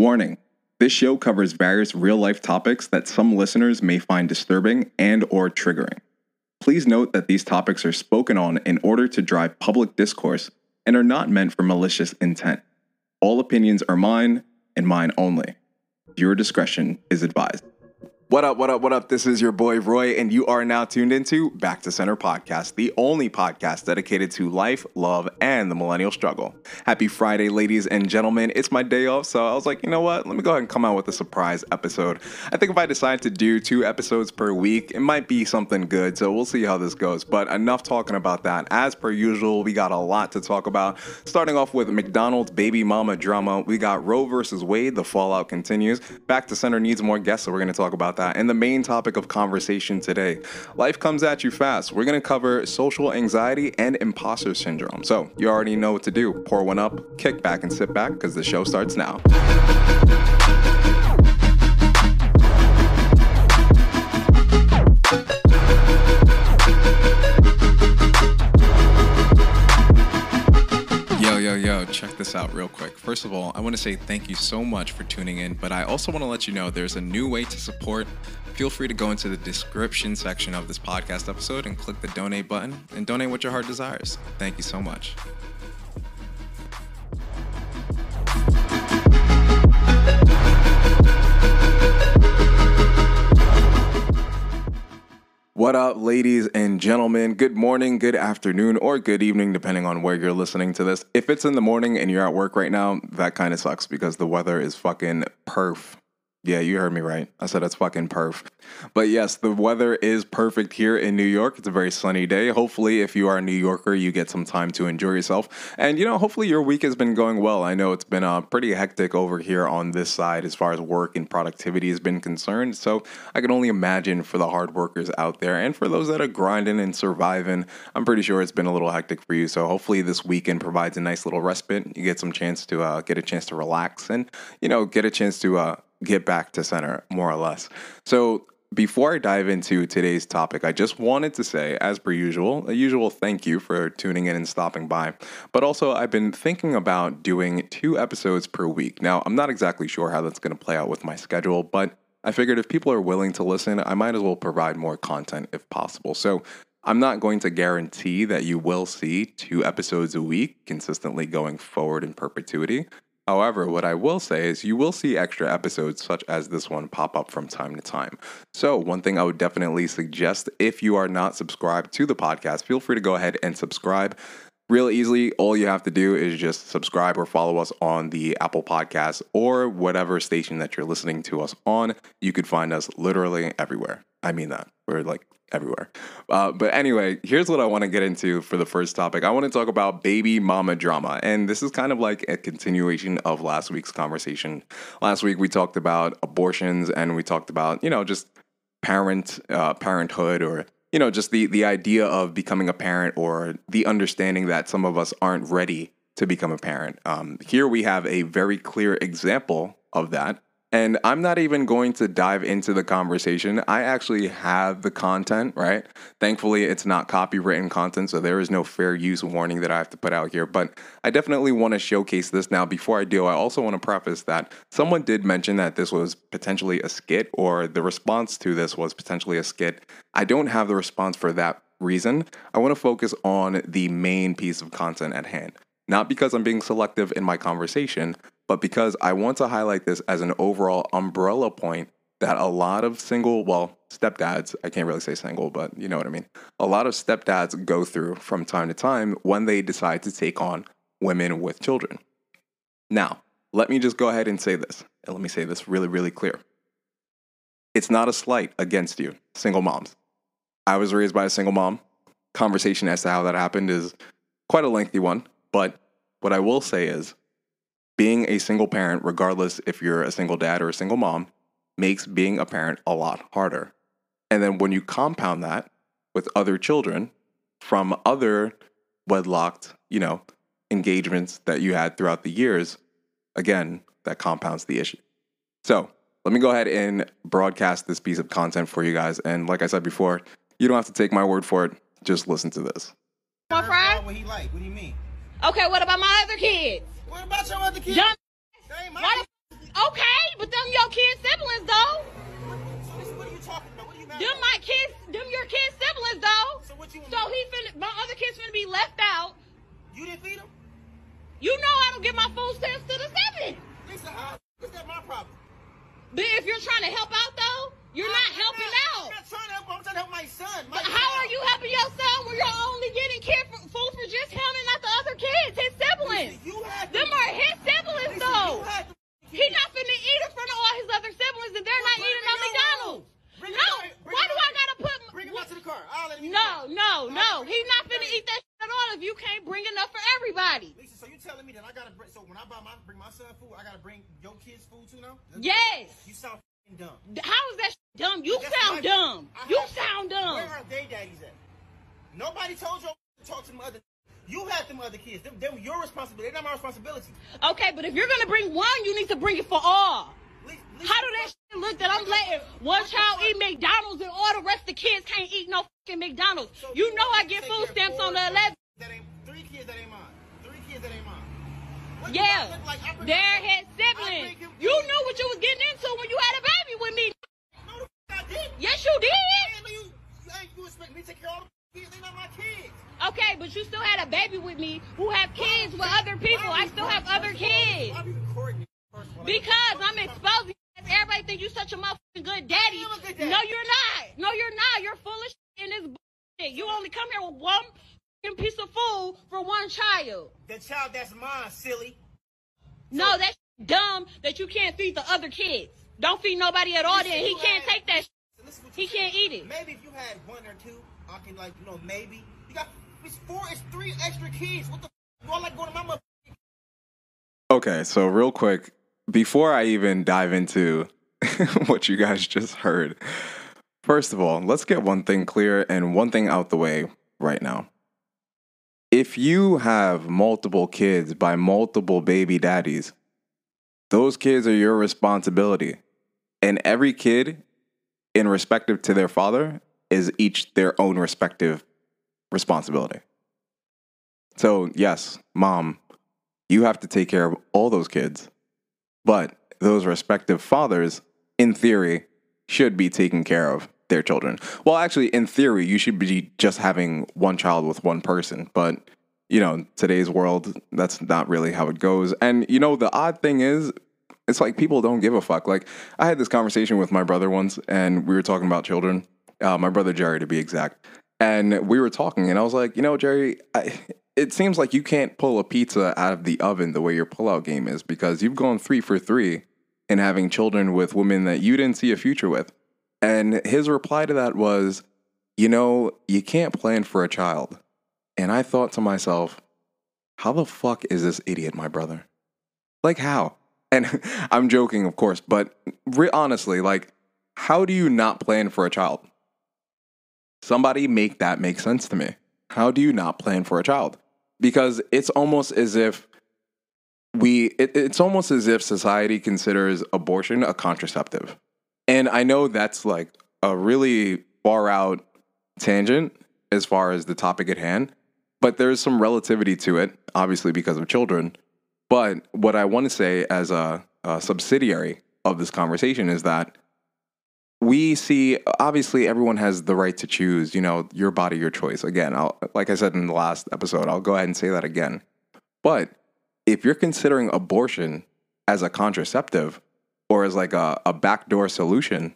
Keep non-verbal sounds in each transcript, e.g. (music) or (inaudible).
Warning. This show covers various real-life topics that some listeners may find disturbing and or triggering. Please note that these topics are spoken on in order to drive public discourse and are not meant for malicious intent. All opinions are mine and mine only. Your discretion is advised. What up, what up, what up? This is your boy Roy, and you are now tuned into Back to Center Podcast, the only podcast dedicated to life, love, and the millennial struggle. Happy Friday, ladies and gentlemen. It's my day off, so I was like, you know what? Let me go ahead and come out with a surprise episode. I think if I decide to do two episodes per week, it might be something good, so we'll see how this goes. But enough talking about that. As per usual, we got a lot to talk about. Starting off with McDonald's baby mama drama, we got Roe versus Wade, the fallout continues. Back to Center needs more guests, so we're going to talk about that that. And the main topic of conversation today life comes at you fast. We're going to cover social anxiety and imposter syndrome. So you already know what to do. Pour one up, kick back, and sit back because the show starts now. (laughs) check this out real quick. First of all, I want to say thank you so much for tuning in, but I also want to let you know there's a new way to support. Feel free to go into the description section of this podcast episode and click the donate button and donate what your heart desires. Thank you so much. What up, ladies and gentlemen? Good morning, good afternoon, or good evening, depending on where you're listening to this. If it's in the morning and you're at work right now, that kind of sucks because the weather is fucking perf. Yeah, you heard me right. I said it's fucking perf. But yes, the weather is perfect here in New York. It's a very sunny day. Hopefully, if you are a New Yorker, you get some time to enjoy yourself. And, you know, hopefully your week has been going well. I know it's been uh, pretty hectic over here on this side as far as work and productivity has been concerned. So I can only imagine for the hard workers out there and for those that are grinding and surviving, I'm pretty sure it's been a little hectic for you. So hopefully this weekend provides a nice little respite. You get some chance to uh, get a chance to relax and, you know, get a chance to, uh, get back to center, more or less. So, before I dive into today's topic, I just wanted to say, as per usual, a usual thank you for tuning in and stopping by. But also, I've been thinking about doing two episodes per week. Now, I'm not exactly sure how that's going to play out with my schedule, but I figured if people are willing to listen, I might as well provide more content if possible. So, I'm not going to guarantee that you will see two episodes a week consistently going forward in perpetuity. However, what I will say is you will see extra episodes such as this one pop up from time to time. So, one thing I would definitely suggest if you are not subscribed to the podcast, feel free to go ahead and subscribe. Real easily, all you have to do is just subscribe or follow us on the Apple Podcast or whatever station that you're listening to us on. You could find us literally everywhere. I mean that. We're like everywhere. Uh, but anyway, here's what I want to get into for the first topic. I want to talk about baby mama drama. And this is kind of like a continuation of last week's conversation. Last week, we talked about abortions and we talked about, you know, just parent, uh, parenthood or you know just the the idea of becoming a parent or the understanding that some of us aren't ready to become a parent um, here we have a very clear example of that and I'm not even going to dive into the conversation. I actually have the content, right? Thankfully, it's not copywritten content, so there is no fair use warning that I have to put out here. But I definitely want to showcase this now. Before I do, I also want to preface that someone did mention that this was potentially a skit, or the response to this was potentially a skit. I don't have the response for that reason. I want to focus on the main piece of content at hand. Not because I'm being selective in my conversation, but because I want to highlight this as an overall umbrella point that a lot of single, well, stepdads, I can't really say single, but you know what I mean. A lot of stepdads go through from time to time when they decide to take on women with children. Now, let me just go ahead and say this, and let me say this really, really clear. It's not a slight against you, single moms. I was raised by a single mom. Conversation as to how that happened is quite a lengthy one, but what I will say is being a single parent, regardless if you're a single dad or a single mom, makes being a parent a lot harder. And then when you compound that with other children from other wedlocked, you know, engagements that you had throughout the years, again, that compounds the issue. So let me go ahead and broadcast this piece of content for you guys. And like I said before, you don't have to take my word for it. Just listen to this. My fry? What he like? What do you mean? Okay, what about my other kids? What about your other kids? Young. Why the, okay, but them your kids' siblings though. What, what, what are you talking about? What are you mad Them my kids, them your kids' siblings though. So what you? So mean? he finna, my other kids finna be left out. You didn't feed them. You know I don't give my food stamps to the seven. Lisa, how is that my problem? But if you're trying to help out though, you're not I'm helping not, out. I'm not trying to help. I'm trying to help my son. My But how are you helping your son when you're only getting care for, food for just him and not the other kids, his siblings? Lisa, you had Them are his siblings Lisa, though. He's had the He not finna eat in front of all his other siblings and they're not eating no. McDonald's. Bring No, out. Why do out. I gotta put? Bring him out to the car. I'll let him eat No, no, no. He's not finna eat that shit at all if you can't bring enough for everybody. Lisa, so you telling me that I gotta bring? So when I buy my bring my son food, I gotta bring your kids food too now? Yes. You sound dumb. How is that dumb? You That's sound dumb. You have- sound dumb. Where are they daddies at? Nobody told you to talk to them other. You had them other kids. Them, them your responsibility. They're not my responsibility. Okay, but if you're gonna bring one, you need to bring it for all. How do that look that I'm letting one child eat McDonald's and all the rest of the kids can't eat no fucking McDonald's? So You know I get food stamps on the 11th. That ain't three kids that ain't mine. Three kids that ain't mine. What do Yeah, like? They're his siblings. You knew what you was getting into when you had a baby with me. No, the f- I did. Yes, you did. Man, you, you, you expect me to take care of the kids? They not my kids. Okay, but you still had a baby with me who have kids with other people. I still have other recording- first of all, kids. Why you recording me? First of all, like, Because I'm exposing you. Everybody think you're such a motherfucking good daddy. I am a good daddy. No, you're not. No, you're not. You're full of shit in this bullshit. You only come here with one piece of food for one child. The child that's mine, silly. No, that's dumb that you can't feed the other kids. Don't feed nobody at all then. He can't had- take that. So He you can't eat it. Maybe if you had one or two, I can like, you know, maybe. You got it's four, it's three extra kids. What the you all like going to my mother? Okay, so real quick, before I even dive into (laughs) what you guys just heard, first of all, let's get one thing clear and one thing out the way right now. If you have multiple kids by multiple baby daddies, those kids are your responsibility. And every kid, in respective to their father, is each their own respective responsibility. So, yes, mom, you have to take care of all those kids. But those respective fathers, in theory, should be taken care of their children. Well, actually, in theory, you should be just having one child with one person. But, you know, today's world, that's not really how it goes. And, you know, the odd thing is, it's like people don't give a fuck. Like, I had this conversation with my brother once, and we were talking about children. Uh, my brother Jerry, to be exact. And we were talking, and I was like, you know, Jerry, I, it seems like you can't pull a pizza out of the oven the way your pullout game is because you've gone three for three in having children with women that you didn't see a future with. And his reply to that was, you know, you can't plan for a child. And I thought to myself, how the fuck is this idiot my brother? Like, how? (laughs) And I'm joking, of course, but re- honestly, like, how do you not plan for a child? Somebody make that make sense to me. How do you not plan for a child? Because it's almost as if we, it, it's almost as if society considers abortion a contraceptive. And I know that's like a really far out tangent as far as the topic at hand, but there's some relativity to it, obviously because of children. But what I want to say as a, a subsidiary of this conversation is that we see obviously everyone has the right to choose you know your body your choice again I'll, like i said in the last episode i'll go ahead and say that again but if you're considering abortion as a contraceptive or as like a, a backdoor solution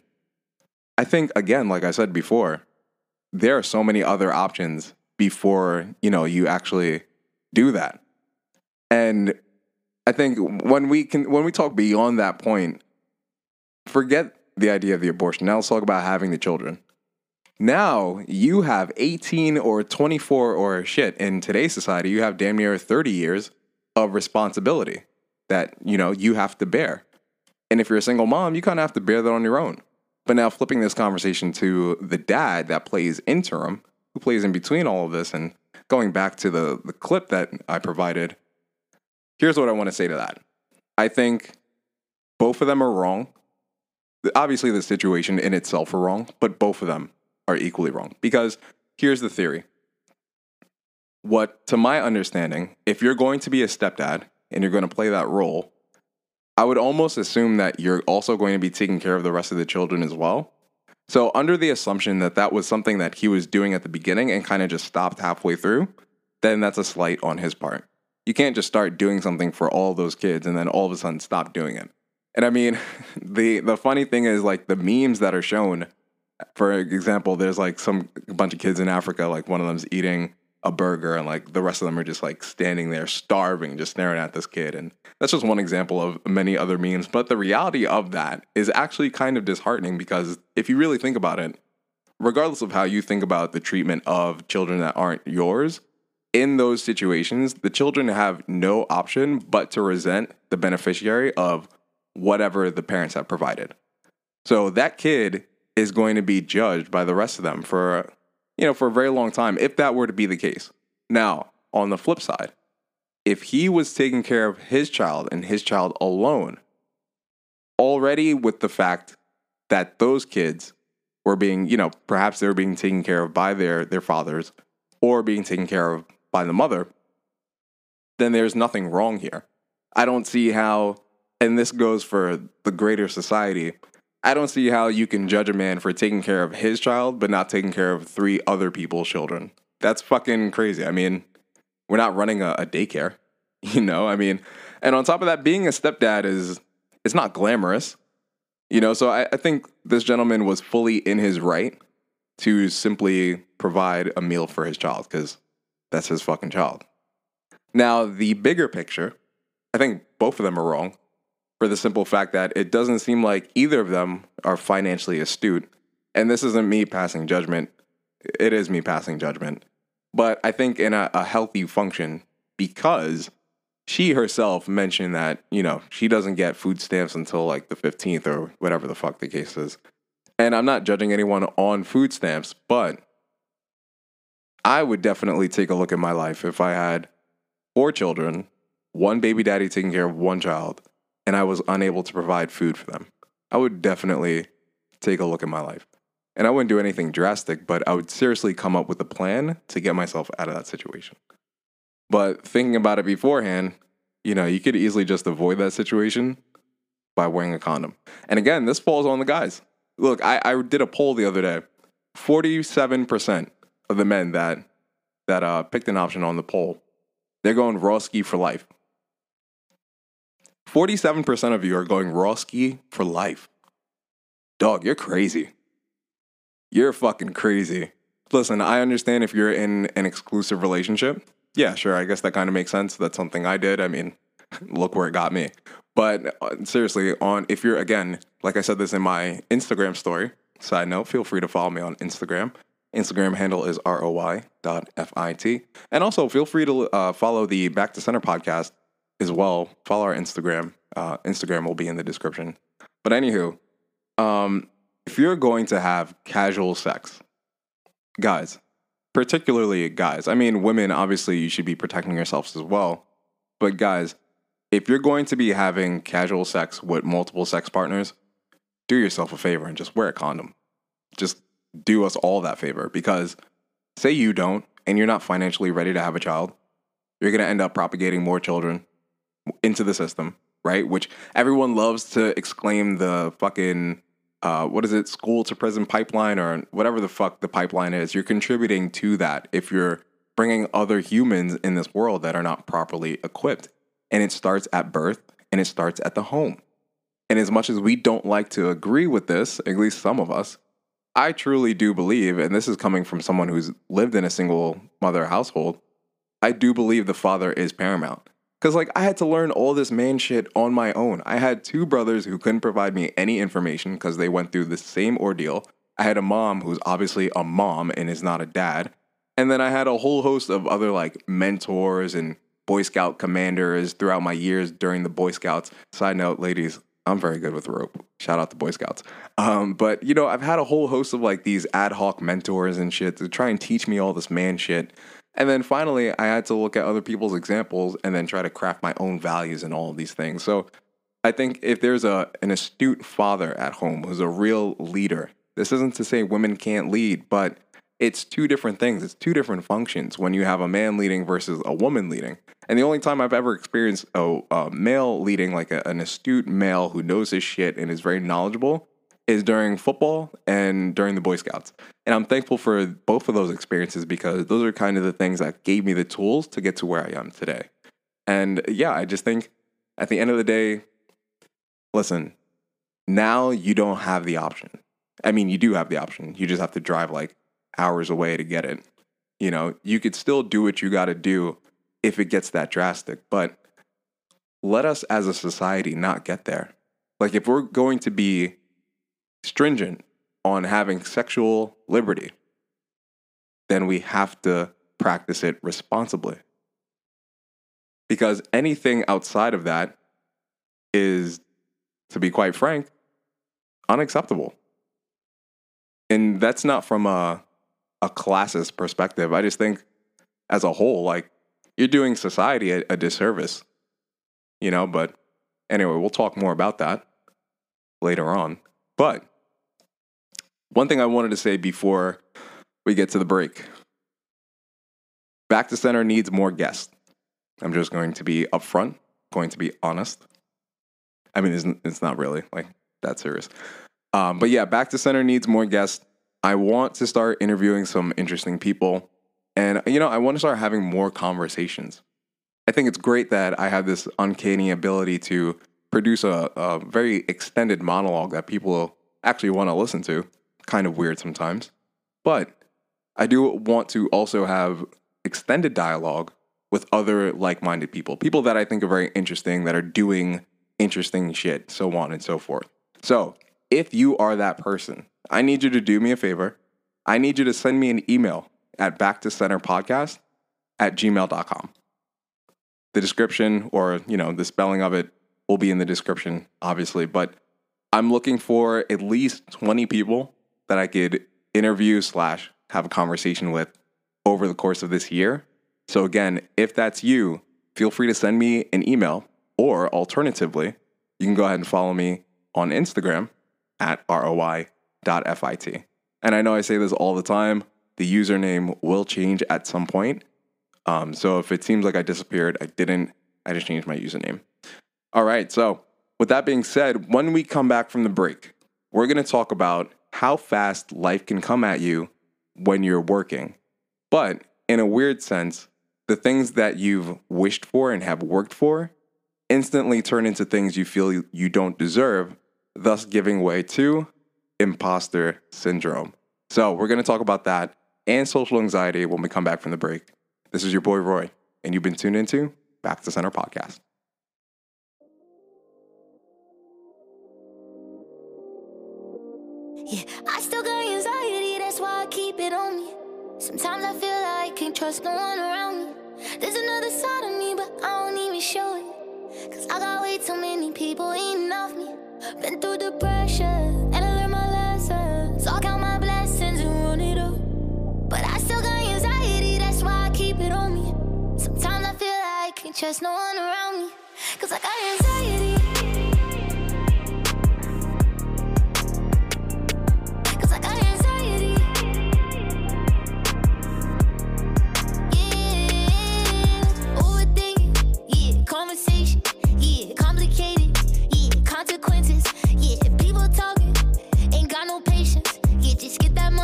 i think again like i said before there are so many other options before you know you actually do that and i think when we can when we talk beyond that point forget the idea of the abortion. Now let's talk about having the children. Now you have 18 or 24 or shit in today's society, you have damn near 30 years of responsibility that, you know, you have to bear. And if you're a single mom, you kind of have to bear that on your own. But now flipping this conversation to the dad that plays interim, who plays in between all of this and going back to the the clip that I provided, here's what I want to say to that. I think both of them are wrong obviously the situation in itself are wrong, but both of them are equally wrong. Because here's the theory. What, to my understanding, if you're going to be a stepdad and you're going to play that role, I would almost assume that you're also going to be taking care of the rest of the children as well. So, under the assumption that that was something that he was doing at the beginning and kind of just stopped halfway through, then that's a slight on his part. You can't just start doing something for all those kids and then all of a sudden stop doing it. And I mean, (laughs) the the funny thing is like the memes that are shown. For example, there's like some bunch of kids in Africa, like one of them's eating a burger and like the rest of them are just like standing there starving, just staring at this kid. And that's just one example of many other memes. But the reality of that is actually kind of disheartening because if you really think about it, regardless of how you think about the treatment of children that aren't yours, in those situations, the children have no option but to resent the beneficiary of whatever the parents have provided. So that kid is going to be judged by the rest of them for you know, for a very long time, if that were to be the case. Now, on the flip side, if he was taking care of his child and his child alone, already with the fact that those kids were being, you know, perhaps they were being taken care of by their their fathers or being taken care of by the mother, then there's nothing wrong here. I don't see how and this goes for the greater society. I don't see how you can judge a man for taking care of his child, but not taking care of three other people's children. That's fucking crazy. I mean, we're not running a, a daycare, (laughs) you know? I mean, and on top of that, being a stepdad is it's not glamorous, you know? So I, I think this gentleman was fully in his right to simply provide a meal for his child because that's his fucking child. Now, the bigger picture, I think both of them are wrong for the simple fact that it doesn't seem like either of them are financially astute. And this isn't me passing judgment, it is me passing judgment. But I think in a, a healthy function, because she herself mentioned that, you know, she doesn't get food stamps until like the 15th or whatever the fuck the case is. And I'm not judging anyone on food stamps, but I would definitely take a look at my life if I had four children, one baby daddy taking care of one child, and I was unable to provide food for them, I would definitely take a look at my life. And I wouldn't do anything drastic, but I would seriously come up with a plan to get myself out of that situation. But thinking about it beforehand, you know, you could easily just avoid that situation by wearing a condom. And again, this falls on the guys. Look, I, I did a poll the other day. 47% of the men that that uh, picked an option on the poll, they're going raw ski for life. 47% of you are going raw ski for life. Dog, you're crazy. You're fucking crazy. Listen, I understand if you're in an exclusive relationship. Yeah, sure. I guess that kind of makes sense. That's something I did. I mean, (laughs) look where it got me. But uh, seriously, on if you're again, like I said this in my Instagram story. Side note, feel free to follow me on Instagram. Instagram handle is roy.fit. And also feel free to uh, follow the Back to Center podcast as well. Follow our Instagram. Uh, Instagram will be in the description. But anywho, um, if you're going to have casual sex, guys, particularly guys, I mean, women, obviously, you should be protecting yourselves as well. But guys, if you're going to be having casual sex with multiple sex partners, do yourself a favor and just wear a condom. Just do us all that favor because say you don't and you're not financially ready to have a child, you're going to end up propagating more children into the system, right? Which everyone loves to exclaim the fucking uh, what is it, school to prison pipeline or whatever the fuck the pipeline is. You're contributing to that if you're bringing other humans in this world that are not properly equipped. And it starts at birth and it starts at the home. And as much as we don't like to agree with this, at least some of us, I truly do believe, and this is coming from someone who's lived in a single mother household, I do believe the father is paramount. Cause like I had to learn all this man shit on my own. I had two brothers who couldn't provide me any information because they went through the same ordeal. I had a mom who's obviously a mom and is not a dad. And then I had a whole host of other like mentors and Boy Scout commanders throughout my years during the Boy Scouts. Side note, ladies, I'm very good with rope. Shout out to Boy Scouts. Um, but you know, I've had a whole host of like these ad hoc mentors and shit to try and teach me all this man shit. And then finally, I had to look at other people's examples and then try to craft my own values in all of these things. So I think if there's a an astute father at home who's a real leader, this isn't to say women can't lead, but it's two different things. It's two different functions when you have a man leading versus a woman leading. And the only time I've ever experienced a, a male leading, like a, an astute male who knows his shit and is very knowledgeable, is during football and during the Boy Scouts. And I'm thankful for both of those experiences because those are kind of the things that gave me the tools to get to where I am today. And yeah, I just think at the end of the day, listen, now you don't have the option. I mean, you do have the option. You just have to drive like hours away to get it. You know, you could still do what you got to do if it gets that drastic, but let us as a society not get there. Like, if we're going to be stringent on having sexual liberty, then we have to practice it responsibly. Because anything outside of that is, to be quite frank, unacceptable. And that's not from a, a classist perspective. I just think, as a whole, like, you're doing society a, a disservice, you know? But anyway, we'll talk more about that later on. But one thing I wanted to say before we get to the break Back to Center needs more guests. I'm just going to be upfront, going to be honest. I mean, it's, it's not really like that serious. Um, but yeah, Back to Center needs more guests. I want to start interviewing some interesting people. And, you know, I want to start having more conversations. I think it's great that I have this uncanny ability to produce a, a very extended monologue that people actually want to listen to. Kind of weird sometimes. But I do want to also have extended dialogue with other like minded people, people that I think are very interesting, that are doing interesting shit, so on and so forth. So, if you are that person, I need you to do me a favor. I need you to send me an email at backtocenterpodcast at gmail.com. The description or, you know, the spelling of it will be in the description, obviously, but I'm looking for at least 20 people that I could interview slash have a conversation with over the course of this year. So again, if that's you, feel free to send me an email or alternatively, you can go ahead and follow me on Instagram at roy.fit. And I know I say this all the time, the username will change at some point. Um, so if it seems like I disappeared, I didn't. I just changed my username. All right. So with that being said, when we come back from the break, we're going to talk about how fast life can come at you when you're working. But in a weird sense, the things that you've wished for and have worked for instantly turn into things you feel you don't deserve, thus giving way to imposter syndrome. So, we're going to talk about that and social anxiety when we come back from the break. This is your boy Roy, and you've been tuned into Back to Center Podcast. Yeah, I still got anxiety, that's why I keep it on me. Sometimes I feel like I can't trust no one around me. There's another side of me, but I don't even show it. Cause I got way too many people eating off me. Been through depression, and I learned my lessons. So I count my blessings and run it up. But I still got anxiety, that's why I keep it on me. Sometimes I feel like I can't trust no one around me. Cause I got anxiety.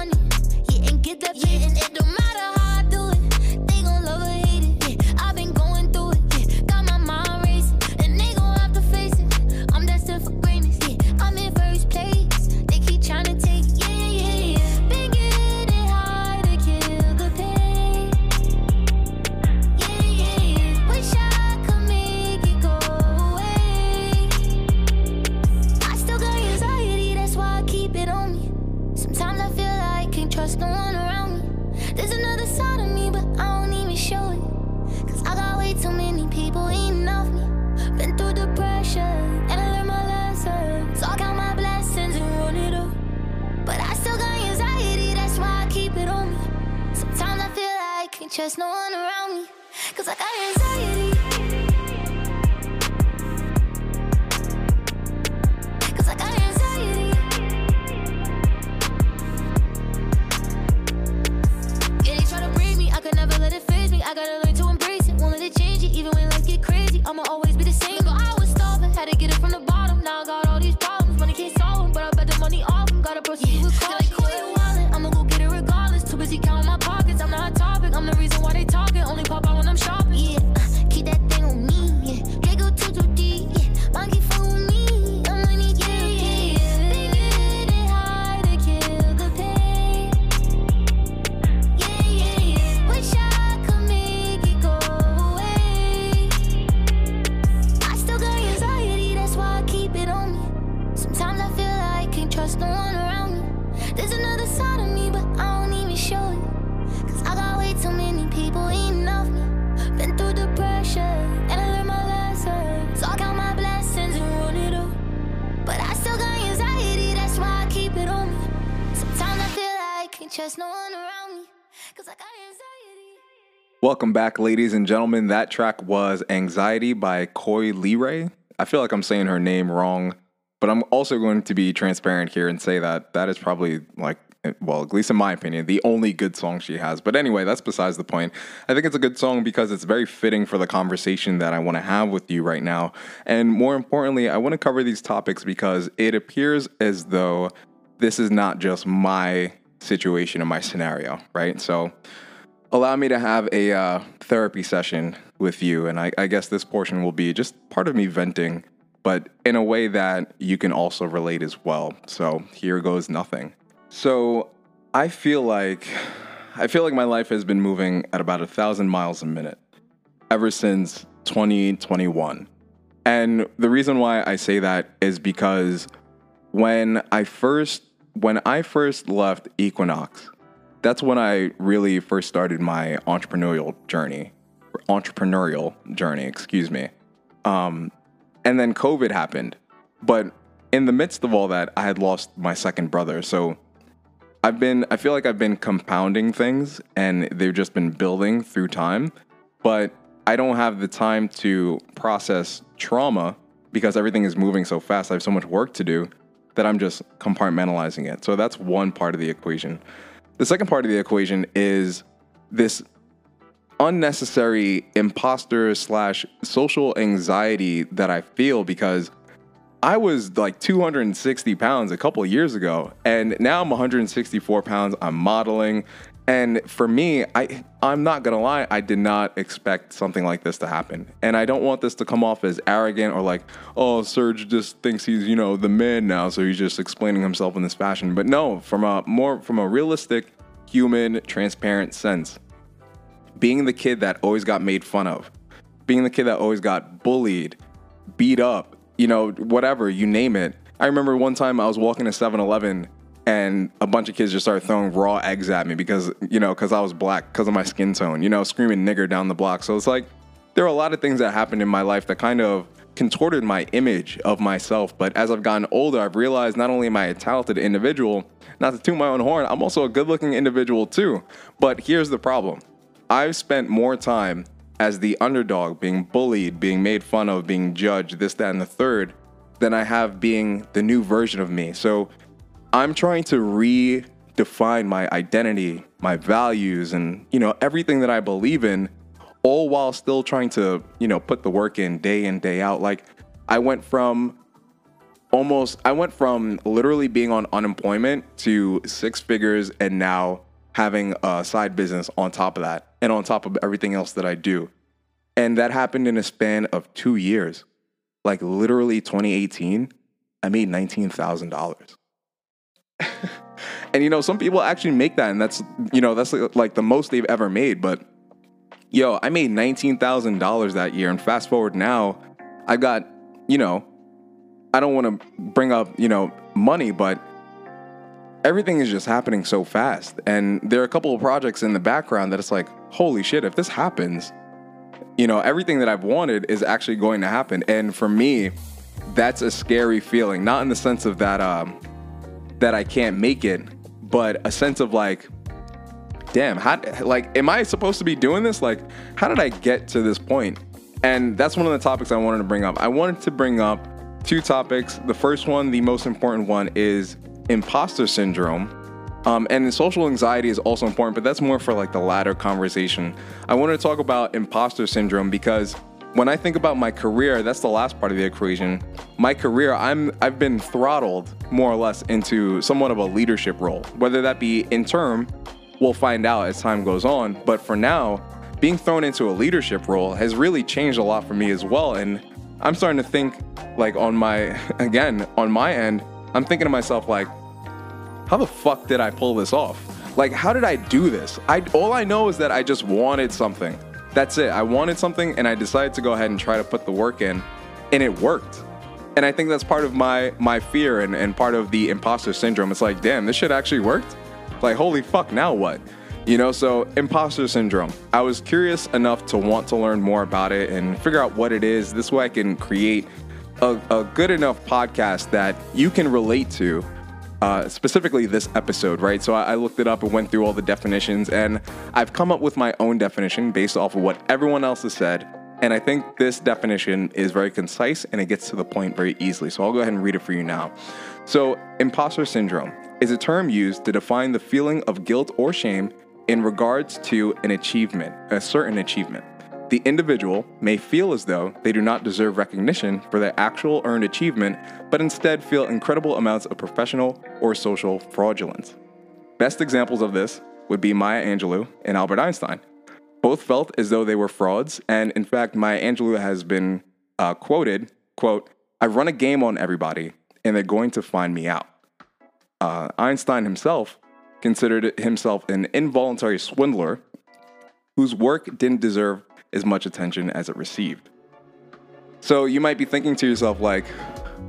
Money. Yeah, and get that yeah, and it don't no one around me. There's another side of me, but I don't even show it. Cause I got way too many people eating off me. Been through depression, and I learned my lessons. So I count my blessings and run it up. But I still got anxiety, that's why I keep it on me. Sometimes I feel like I can't trust no one around me. Cause I got anxiety. I gotta trust no one around me. Cause I got anxiety. Welcome back, ladies and gentlemen. That track was Anxiety by Coi Leray. I feel like I'm saying her name wrong, but I'm also going to be transparent here and say that that is probably like, eh, well, at least in my opinion, the only good song she has. But anyway, that's besides the point. I think it's a good song because it's very fitting for the conversation that I want to have with you right now. And more importantly, I want to cover these topics because it appears as though this is not just my situation in my scenario, right? So, allow me to have a uh, therapy session with you. And I, I guess this portion will be just part of me venting, but in a way that you can also relate as well. So here goes nothing. So I feel like I feel like my life has been moving at about a thousand miles a minute ever since 2021. And the reason why I say that is because when I first when I first left Equinox, that's when I really first started my entrepreneurial journey, entrepreneurial journey, excuse me. Um, and then COVID happened, but in the midst of all that, I had lost my second brother. So I've been, I feel like I've been compounding things, and they've just been building through time. But I don't have the time to process trauma because everything is moving so fast. I have so much work to do that I'm just compartmentalizing it. So that's one part of the equation. The second part of the equation is this unnecessary imposter slash social anxiety that I feel because I was like 260 pounds a couple years ago, and now I'm 164 pounds. I'm modeling, and for me, I I'm not gonna lie, I did not expect something like this to happen, and I don't want this to come off as arrogant or like, oh, Serge just thinks he's you know the man now, so he's just explaining himself in this fashion. But no, from a more from a realistic, human, transparent sense, being the kid that always got made fun of, being the kid that always got bullied, beat up, you know, whatever, you name it. I remember one time I was walking to 7 Eleven and a bunch of kids just started throwing raw eggs at me because, you know, because I was black, because of my skin tone, you know, screaming nigger down the block. So it's like, there are a lot of things that happened in my life that kind of contorted my image of myself. But as I've gotten older, I've realized not only am I a talented individual, not to toot my own horn, I'm also a good looking individual too. But here's the problem I've spent more time as the underdog, being bullied, being made fun of, being judged, this, that, and the third, than I have being the new version of me. So I'm trying to redefine my identity, my values, and you know everything that I believe in, all while still trying to you know put the work in day in day out. Like I went from almost I went from literally being on unemployment to six figures and now having a side business on top of that and on top of everything else that I do. And that happened in a span of 2 years. Like literally 2018, I made $19,000. (laughs) and you know, some people actually make that and that's you know, that's like the most they've ever made, but yo, I made $19,000 that year and fast forward now, I got, you know, I don't want to bring up, you know, money, but everything is just happening so fast. And there are a couple of projects in the background that it's like, holy shit, if this happens, you know, everything that I've wanted is actually going to happen. And for me, that's a scary feeling. Not in the sense of that um that I can't make it, but a sense of like, damn, how like am I supposed to be doing this? Like, how did I get to this point? And that's one of the topics I wanted to bring up. I wanted to bring up two topics. The first one, the most important one, is imposter syndrome. Um, and social anxiety is also important, but that's more for like the latter conversation. I want to talk about imposter syndrome because when I think about my career, that's the last part of the equation. My career, I'm I've been throttled more or less into somewhat of a leadership role, whether that be in term, we'll find out as time goes on. But for now, being thrown into a leadership role has really changed a lot for me as well. And I'm starting to think like on my (laughs) again on my end, I'm thinking to myself like, how the fuck did I pull this off? Like, how did I do this? I all I know is that I just wanted something. That's it. I wanted something, and I decided to go ahead and try to put the work in, and it worked. And I think that's part of my my fear and, and part of the imposter syndrome. It's like, damn, this shit actually worked? Like, holy fuck, now what? You know, so imposter syndrome. I was curious enough to want to learn more about it and figure out what it is. This way I can create a, a good enough podcast that you can relate to uh, specifically this episode, right? So I, I, looked it up and went through all the definitions, and I've come up with my own definition based off of what everyone else has said. And I think this definition is very concise and it gets to the point very easily. So I'll go ahead and read it for you now. So, imposter syndrome is a term used to define the feeling of guilt or shame in regards to an achievement, a certain achievement. The individual may feel as though they do not deserve recognition for their actual earned achievement, but instead feel incredible amounts of professional or social fraudulence. Best examples of this would be Maya Angelou and Albert Einstein. Both felt as though they were frauds, and in fact, Maya Angelou has been uh, quoted, quote, I run a game on everybody, and they're going to find me out. Uh, Einstein himself considered himself an involuntary swindler whose work didn't deserve as much attention as it received. So you might be thinking to yourself, like,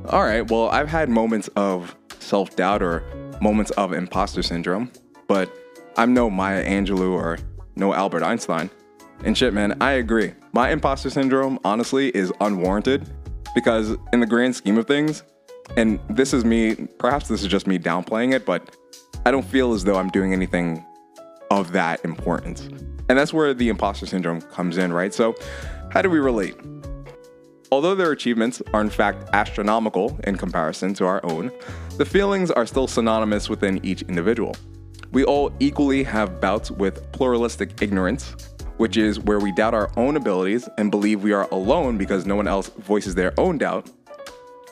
all right, well, I've had moments of self doubt or moments of imposter syndrome, but I'm no Maya Angelou or no Albert Einstein. And shit, man, I agree. My imposter syndrome, honestly, is unwarranted because, in the grand scheme of things, and this is me, perhaps this is just me downplaying it, but I don't feel as though I'm doing anything of that importance. And that's where the imposter syndrome comes in, right? So, how do we relate? Although their achievements are in fact astronomical in comparison to our own, the feelings are still synonymous within each individual. We all equally have bouts with pluralistic ignorance, which is where we doubt our own abilities and believe we are alone because no one else voices their own doubt,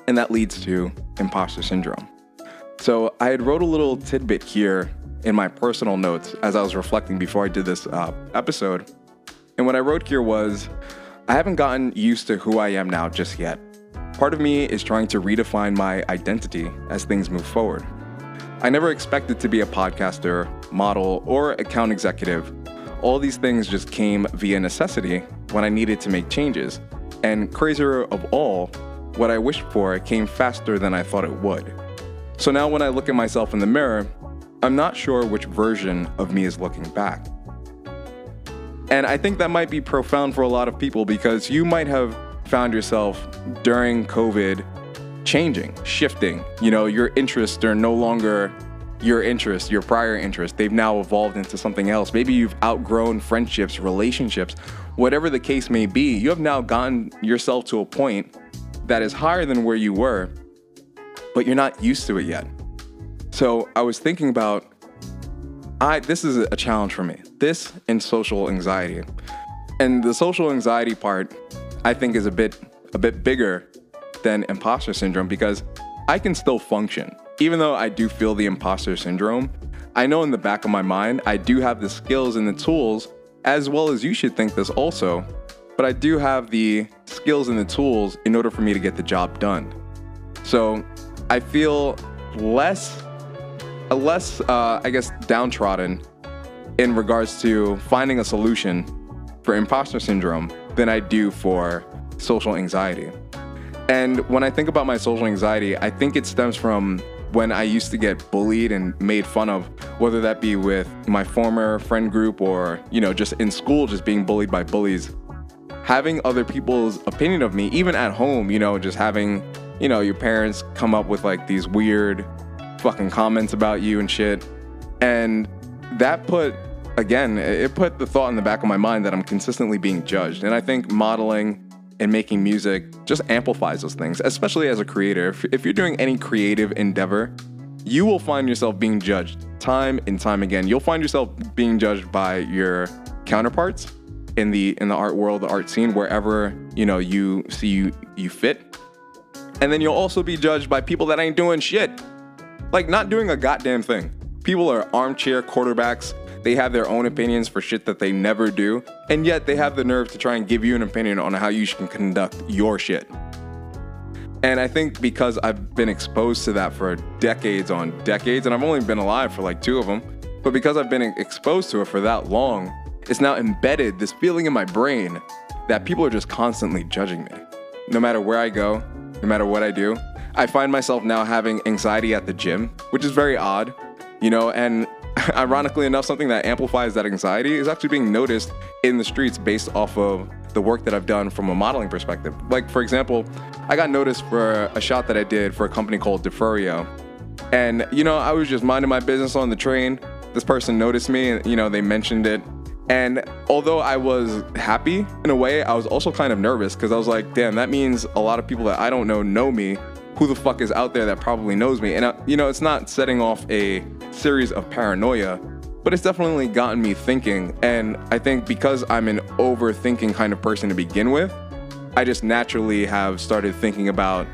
and that leads to imposter syndrome. So I had wrote a little tidbit here in my personal notes as I was reflecting before I did this uh, episode. And what I wrote here was I haven't gotten used to who I am now just yet. Part of me is trying to redefine my identity as things move forward. I never expected to be a podcaster, model, or account executive. All these things just came via necessity when I needed to make changes. And crazier of all, what I wished for came faster than I thought it would. So now when I look at myself in the mirror, I'm not sure which version of me is looking back. And I think that might be profound for a lot of people because you might have found yourself during COVID changing, shifting. You know, your interests are no longer your interests, your prior interests. They've now evolved into something else. Maybe you've outgrown friendships, relationships, whatever the case may be. You have now gotten yourself to a point that is higher than where you were, but you're not used to it yet. So I was thinking about I this is a challenge for me. This and social anxiety. And the social anxiety part I think is a bit a bit bigger than imposter syndrome because I can still function. Even though I do feel the imposter syndrome, I know in the back of my mind I do have the skills and the tools as well as you should think this also, but I do have the skills and the tools in order for me to get the job done. So I feel less less, uh, I guess, downtrodden in regards to finding a solution for imposter syndrome than I do for social anxiety. And when I think about my social anxiety, I think it stems from when I used to get bullied and made fun of, whether that be with my former friend group or, you know, just in school, just being bullied by bullies. Having other people's opinion of me, even at home, you know, just having, you know, your parents come up with like these weird fucking comments about you and shit. And that put, again, it put the thought in the back of my mind that I'm consistently being judged. And I think modeling and making music just amplifies those things, especially as a creator. If, if you're doing any creative endeavor, you will find yourself being judged time and time again. You'll find yourself being judged by your counterparts in the in the art world, the art scene, wherever you know you see you you fit. And then you'll also be judged by people that ain't doing shit. Like, not doing a goddamn thing. People are armchair quarterbacks. They have their own opinions for shit that they never do, and yet they have the nerve to try and give you an opinion on how you should conduct your shit. And I think because I've been exposed to that for decades on decades, and I've only been alive for like two of them, but because I've been exposed to it for that long, it's now embedded this feeling in my brain that people are just constantly judging me. No matter where I go, no matter what I do. I find myself now having anxiety at the gym, which is very odd, you know, and (laughs) ironically enough, something that amplifies that anxiety is actually being noticed in the streets based off of the work that I've done from a modeling perspective. Like, for example, I got noticed for a shot that I did for a company called Defurio. And, you know, I was just minding my business on the train. This person noticed me and, you know, they mentioned it. And although I was happy in a way, I was also kind of nervous because I was like, damn, that means a lot of people that I don't know know me. Who the fuck is out there that probably knows me? And, uh, you know, it's not setting off a series of paranoia, but it's definitely gotten me thinking. And I think because I'm an overthinking kind of person to begin with, I just naturally have started thinking about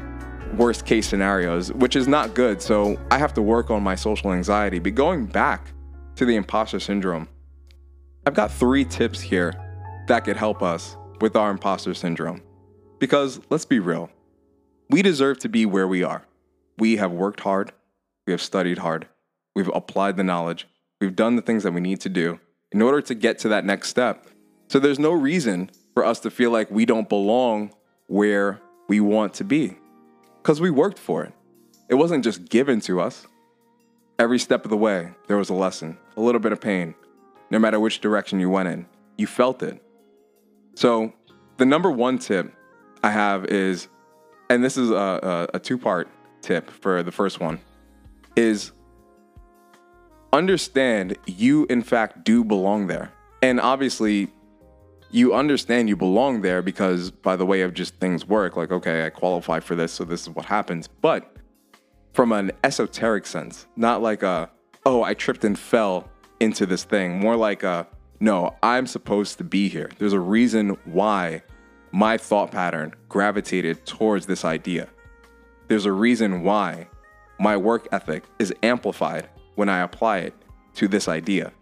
worst case scenarios, which is not good. So I have to work on my social anxiety. But going back to the imposter syndrome, I've got three tips here that could help us with our imposter syndrome. Because let's be real, we deserve to be where we are. We have worked hard, we have studied hard, we've applied the knowledge, we've done the things that we need to do in order to get to that next step. So there's no reason for us to feel like we don't belong where we want to be because we worked for it. It wasn't just given to us. Every step of the way, there was a lesson, a little bit of pain, no matter which direction you went in. You felt it. So, the number one tip I have is, and this is a, a, a two part tip for the first one, is understand you, in fact, do belong there. And obviously, you understand you belong there because by the way of just things work, like, okay, I qualify for this, so this is what happens. But from an esoteric sense, not like a, oh, I tripped and fell into this thing, more like a, no, I'm supposed to be here. There's a reason why my thought pattern gravitated towards this idea. There's a reason why my work ethic is amplified when I apply it to this idea.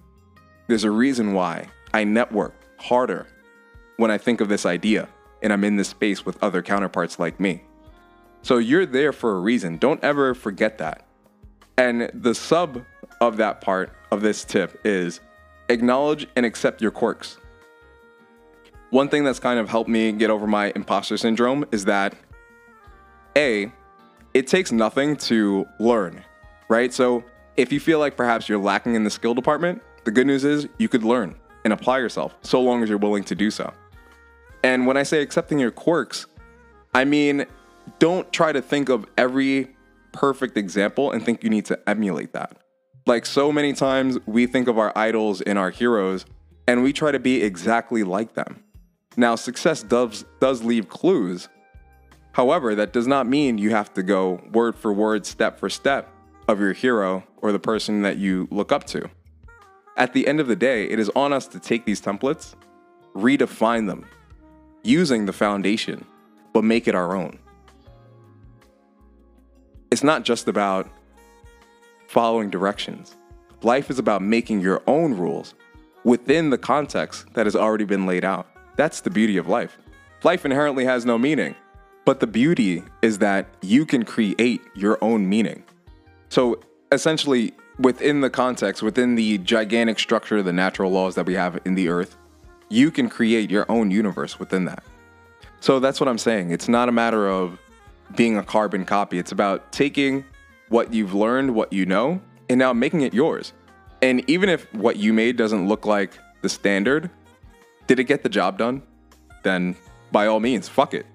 There's a reason why I network harder when I think of this idea and I'm in this space with other counterparts like me. So you're there for a reason. Don't ever forget that. And the sub of that part of this tip is acknowledge and accept your quirks. One thing that's kind of helped me get over my imposter syndrome is that A, it takes nothing to learn, right? So if you feel like perhaps you're lacking in the skill department, the good news is you could learn and apply yourself so long as you're willing to do so. And when I say accepting your quirks, I mean, don't try to think of every perfect example and think you need to emulate that. Like so many times, we think of our idols and our heroes, and we try to be exactly like them. Now, success does, does leave clues. However, that does not mean you have to go word for word, step for step of your hero or the person that you look up to. At the end of the day, it is on us to take these templates, redefine them, using the foundation, but make it our own. It's not just about following directions. Life is about making your own rules within the context that has already been laid out. That's the beauty of life. Life inherently has no meaning, but the beauty is that you can create your own meaning. So essentially, within the context, within the gigantic structure, the natural laws that we have in the earth, you can create your own universe within that. So that's what I'm saying. It's not a matter of being a carbon copy, it's about taking what you've learned, what you know, and now making it yours. And even if what you made doesn't look like the standard, did it get the job done? Then by all means, fuck it.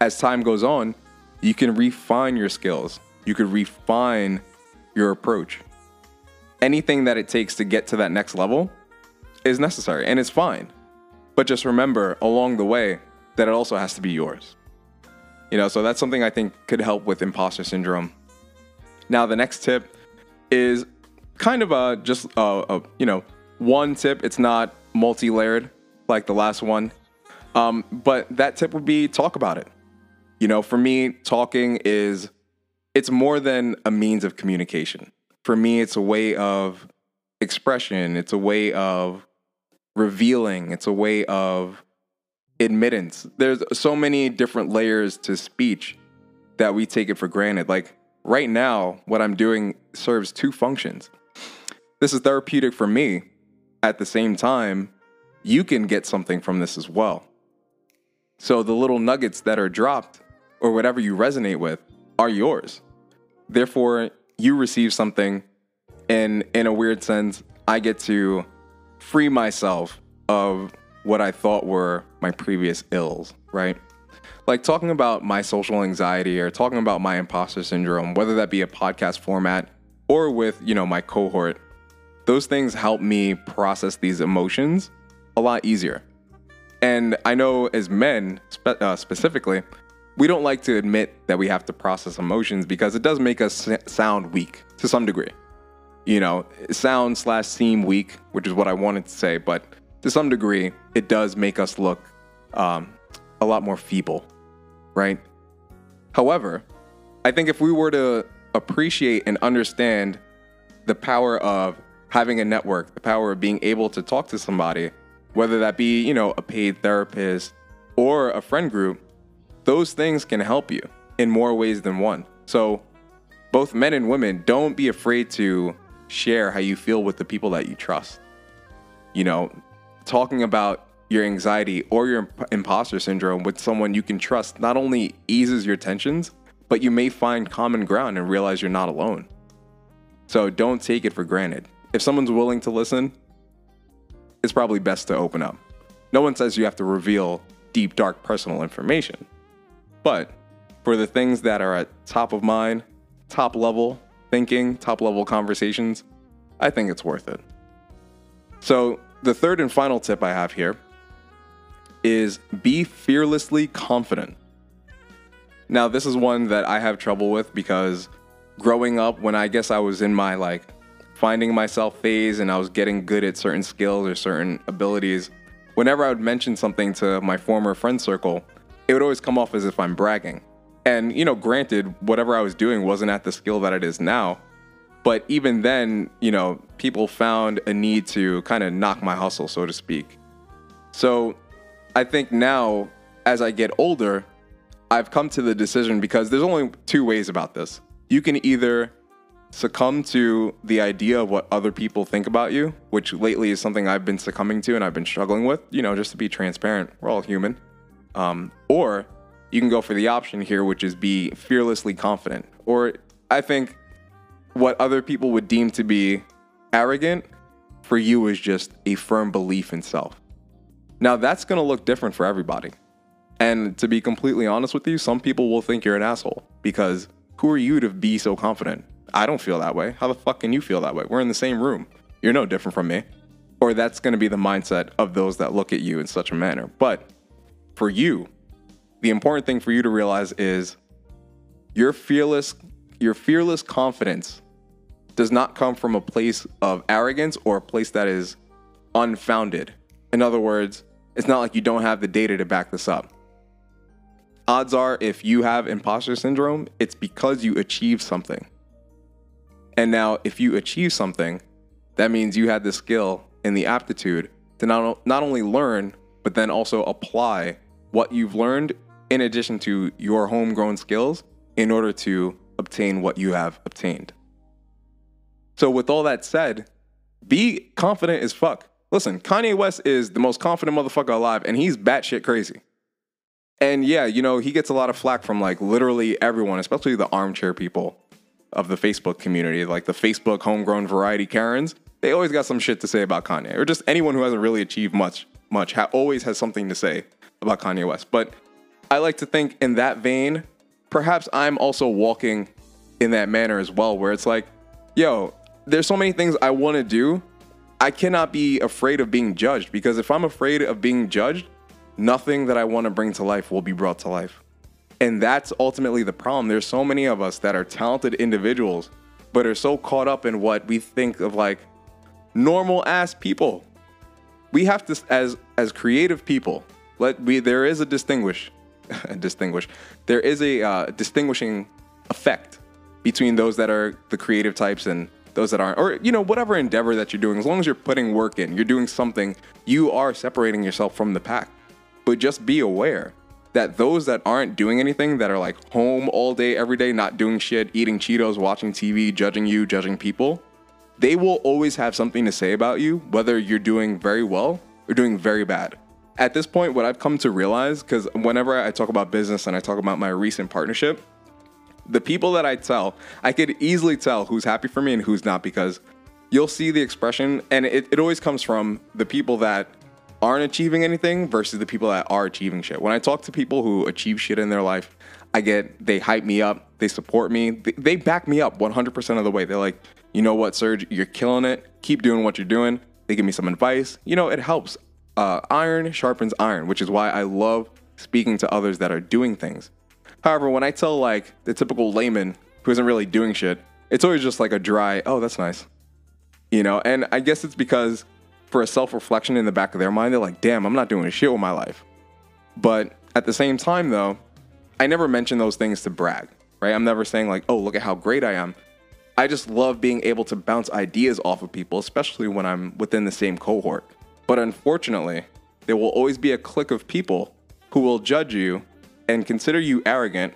As time goes on, you can refine your skills, you could refine your approach. Anything that it takes to get to that next level is necessary and it's fine. But just remember along the way that it also has to be yours. You know, so that's something I think could help with imposter syndrome. Now, the next tip is kind of a just a, a you know one tip. It's not multi-layered like the last one, um, but that tip would be talk about it. You know, for me, talking is it's more than a means of communication. For me, it's a way of expression, it's a way of revealing, it's a way of admittance. There's so many different layers to speech that we take it for granted. Like right now, what I'm doing serves two functions. This is therapeutic for me. At the same time, you can get something from this as well. So the little nuggets that are dropped or whatever you resonate with are yours. Therefore, you receive something, and in a weird sense, I get to free myself of what I thought were my previous ills, right? Like talking about my social anxiety or talking about my imposter syndrome, whether that be a podcast format or with, you know, my cohort, those things help me process these emotions a lot easier. And I know as men, spe- uh, specifically, we don't like to admit that we have to process emotions because it does make us sound weak to some degree. You know, sound slash seem weak, which is what I wanted to say, but to some degree, it does make us look um, a lot more feeble, right? However, I think if we were to appreciate and understand the power of having a network, the power of being able to talk to somebody, whether that be, you know, a paid therapist or a friend group, those things can help you in more ways than one. So, both men and women, don't be afraid to share how you feel with the people that you trust. You know, talking about your anxiety or your imp- imposter syndrome with someone you can trust not only eases your tensions, but you may find common ground and realize you're not alone. So don't take it for granted. If someone's willing to listen, it's probably best to open up. No one says you have to reveal deep, dark personal information. But for the things that are at top of mind, top level thinking, top level conversations, I think it's worth it. So, the third and final tip I have here is be fearlessly confident. Now, this is one that I have trouble with because growing up, when I guess I was in my like finding myself phase and I was getting good at certain skills or certain abilities, whenever I would mention something to my former friend circle, it would always come off as if I'm bragging. And, you know, granted, whatever I was doing wasn't at the skill that it is now. But even then, you know, people found a need to kind of knock my hustle, so to speak. So I think now, as I get older, I've come to the decision because there's only two ways about this. You can either succumb to the idea of what other people think about you, which lately is something I've been succumbing to and I've been struggling with, you know, just to be transparent. We're all human. Um, or you can go for the option here, which is be fearlessly confident. Or I think what other people would deem to be arrogant for you is just a firm belief in self. Now, that's going to look different for everybody. And to be completely honest with you, some people will think you're an asshole because who are you to be so confident? I don't feel that way. How the fuck can you feel that way? We're in the same room. You're no different from me. Or that's going to be the mindset of those that look at you in such a manner. But for you, the important thing for you to realize is your fearless your fearless confidence does not come from a place of arrogance or a place that is unfounded. In other words, it's not like you don't have the data to back this up. Odds are, if you have imposter syndrome, it's because you achieved something. And now, if you achieve something, that means you had the skill and the aptitude to not, not only learn, but then also apply what you've learned in addition to your homegrown skills in order to obtain what you have obtained. So, with all that said, be confident as fuck. Listen, Kanye West is the most confident motherfucker alive, and he's batshit crazy. And yeah, you know, he gets a lot of flack from like literally everyone, especially the armchair people of the Facebook community, like the Facebook homegrown variety Karens. They always got some shit to say about Kanye, or just anyone who hasn't really achieved much, much, ha- always has something to say about Kanye West. But I like to think in that vein, perhaps I'm also walking in that manner as well, where it's like, yo, there's so many things I want to do. I cannot be afraid of being judged because if I'm afraid of being judged, nothing that I want to bring to life will be brought to life. And that's ultimately the problem. There's so many of us that are talented individuals, but are so caught up in what we think of like normal ass people. We have to, as as creative people, let we there is a distinguish, (laughs) distinguish. There is a uh, distinguishing effect between those that are the creative types and those that aren't, or you know whatever endeavor that you're doing. As long as you're putting work in, you're doing something. You are separating yourself from the pack. But just be aware that those that aren't doing anything, that are like home all day, every day, not doing shit, eating Cheetos, watching TV, judging you, judging people, they will always have something to say about you, whether you're doing very well or doing very bad. at this point, what I've come to realize, because whenever I talk about business and I talk about my recent partnership, the people that I tell, I could easily tell who's happy for me and who's not because you'll see the expression, and it, it always comes from the people that aren't achieving anything versus the people that are achieving shit. When I talk to people who achieve shit in their life, I get they hype me up, they support me, they, they back me up 100% of the way. They're like, you know what, Serge, you're killing it. Keep doing what you're doing. They give me some advice. You know, it helps. Uh, iron sharpens iron, which is why I love speaking to others that are doing things. However, when I tell like the typical layman who isn't really doing shit, it's always just like a dry, oh, that's nice. You know, and I guess it's because for a self reflection in the back of their mind, they're like, damn, I'm not doing shit with my life. But at the same time, though, I never mention those things to brag, right? I'm never saying, like, oh, look at how great I am. I just love being able to bounce ideas off of people, especially when I'm within the same cohort. But unfortunately, there will always be a clique of people who will judge you and consider you arrogant,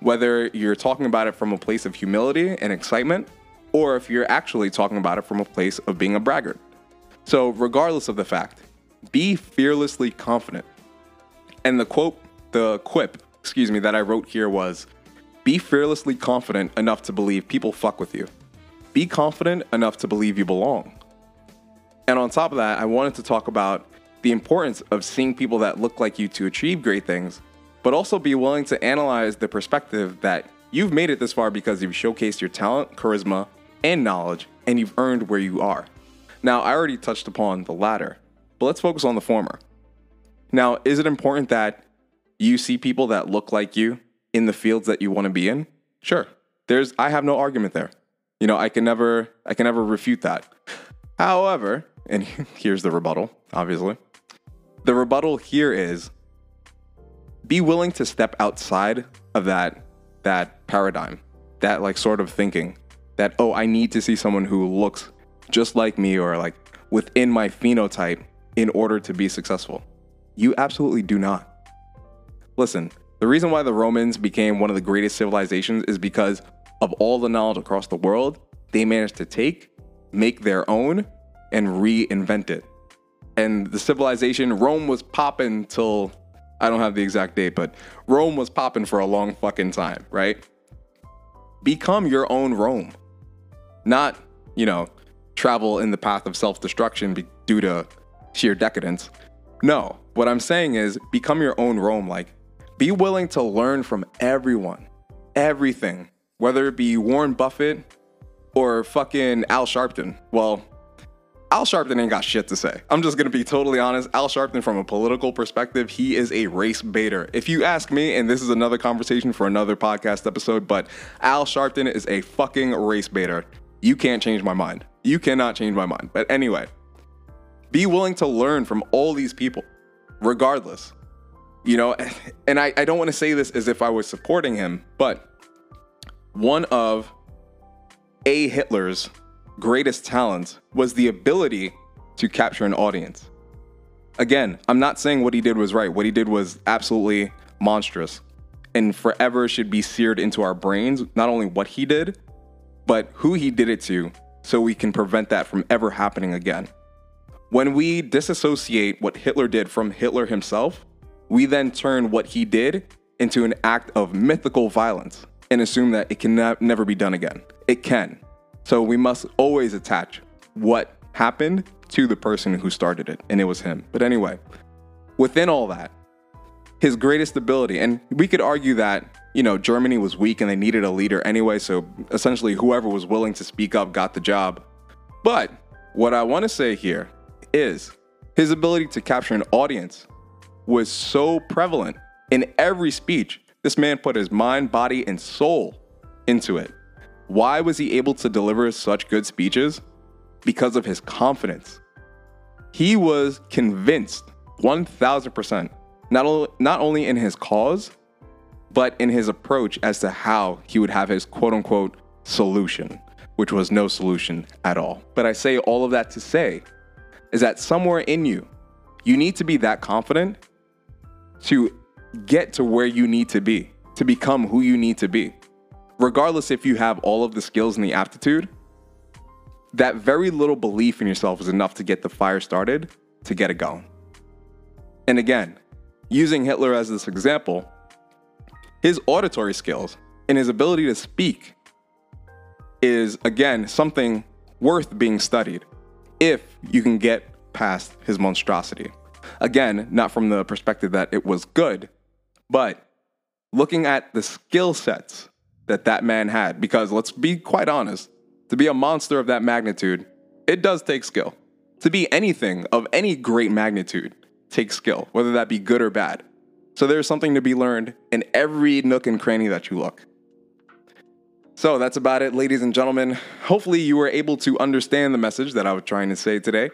whether you're talking about it from a place of humility and excitement, or if you're actually talking about it from a place of being a braggart. So, regardless of the fact, be fearlessly confident. And the quote, the quip, excuse me, that I wrote here was be fearlessly confident enough to believe people fuck with you. Be confident enough to believe you belong. And on top of that, I wanted to talk about the importance of seeing people that look like you to achieve great things, but also be willing to analyze the perspective that you've made it this far because you've showcased your talent, charisma, and knowledge, and you've earned where you are. Now, I already touched upon the latter, but let's focus on the former. Now, is it important that you see people that look like you in the fields that you want to be in? Sure. There's I have no argument there. You know, I can never I can never refute that. However, and (laughs) here's the rebuttal, obviously. The rebuttal here is be willing to step outside of that that paradigm, that like sort of thinking that oh, I need to see someone who looks just like me or like within my phenotype in order to be successful. You absolutely do not. Listen, the reason why the Romans became one of the greatest civilizations is because of all the knowledge across the world they managed to take, make their own, and reinvent it. And the civilization, Rome was popping till I don't have the exact date, but Rome was popping for a long fucking time, right? Become your own Rome. Not, you know, travel in the path of self destruction due to sheer decadence. No, what I'm saying is become your own Rome. Like, be willing to learn from everyone, everything, whether it be Warren Buffett or fucking Al Sharpton. Well, Al Sharpton ain't got shit to say. I'm just gonna be totally honest. Al Sharpton, from a political perspective, he is a race baiter. If you ask me, and this is another conversation for another podcast episode, but Al Sharpton is a fucking race baiter. You can't change my mind. You cannot change my mind. But anyway, be willing to learn from all these people, regardless. You know, (laughs) and I, I don't want to say this as if I was supporting him, but one of A. Hitler's greatest talents was the ability to capture an audience. Again, I'm not saying what he did was right. What he did was absolutely monstrous and forever should be seared into our brains, not only what he did, but who he did it to so we can prevent that from ever happening again. When we disassociate what Hitler did from Hitler himself, we then turn what he did into an act of mythical violence and assume that it can ne- never be done again. It can. So we must always attach what happened to the person who started it, and it was him. But anyway, within all that, his greatest ability, and we could argue that, you know, Germany was weak and they needed a leader anyway, so essentially whoever was willing to speak up got the job. But what I want to say here is his ability to capture an audience was so prevalent in every speech. This man put his mind, body, and soul into it. Why was he able to deliver such good speeches? Because of his confidence. He was convinced 1000%, not, only, not only in his cause, but in his approach as to how he would have his quote unquote solution, which was no solution at all. But I say all of that to say is that somewhere in you, you need to be that confident to get to where you need to be, to become who you need to be. Regardless if you have all of the skills and the aptitude, that very little belief in yourself is enough to get the fire started, to get it going. And again, using Hitler as this example, his auditory skills and his ability to speak is, again, something worth being studied if you can get past his monstrosity. Again, not from the perspective that it was good, but looking at the skill sets that that man had, because let's be quite honest, to be a monster of that magnitude, it does take skill. To be anything of any great magnitude takes skill, whether that be good or bad. So there's something to be learned in every nook and cranny that you look. So that's about it, ladies and gentlemen. Hopefully, you were able to understand the message that I was trying to say today.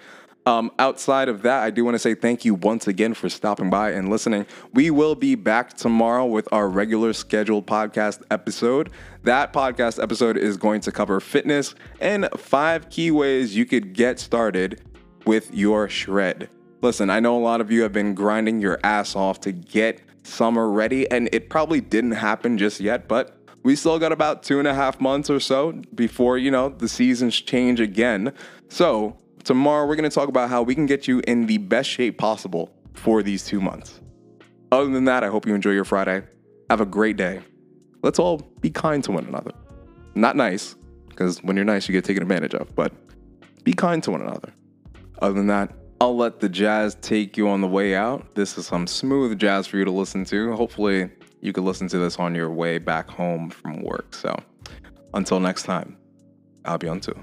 Um, outside of that, I do want to say thank you once again for stopping by and listening. We will be back tomorrow with our regular scheduled podcast episode. That podcast episode is going to cover fitness and five key ways you could get started with your shred. Listen, I know a lot of you have been grinding your ass off to get summer ready, and it probably didn't happen just yet, but we still got about two and a half months or so before, you know, the seasons change again. So, tomorrow we're going to talk about how we can get you in the best shape possible for these two months. Other than that, I hope you enjoy your Friday. Have a great day. Let's all be kind to one another. Not nice, because when you're nice, you get taken advantage of, but be kind to one another. Other than that, I'll let the jazz take you on the way out. This is some smooth jazz for you to listen to. Hopefully, you could listen to this on your way back home from work. So, until next time, I'll be on too.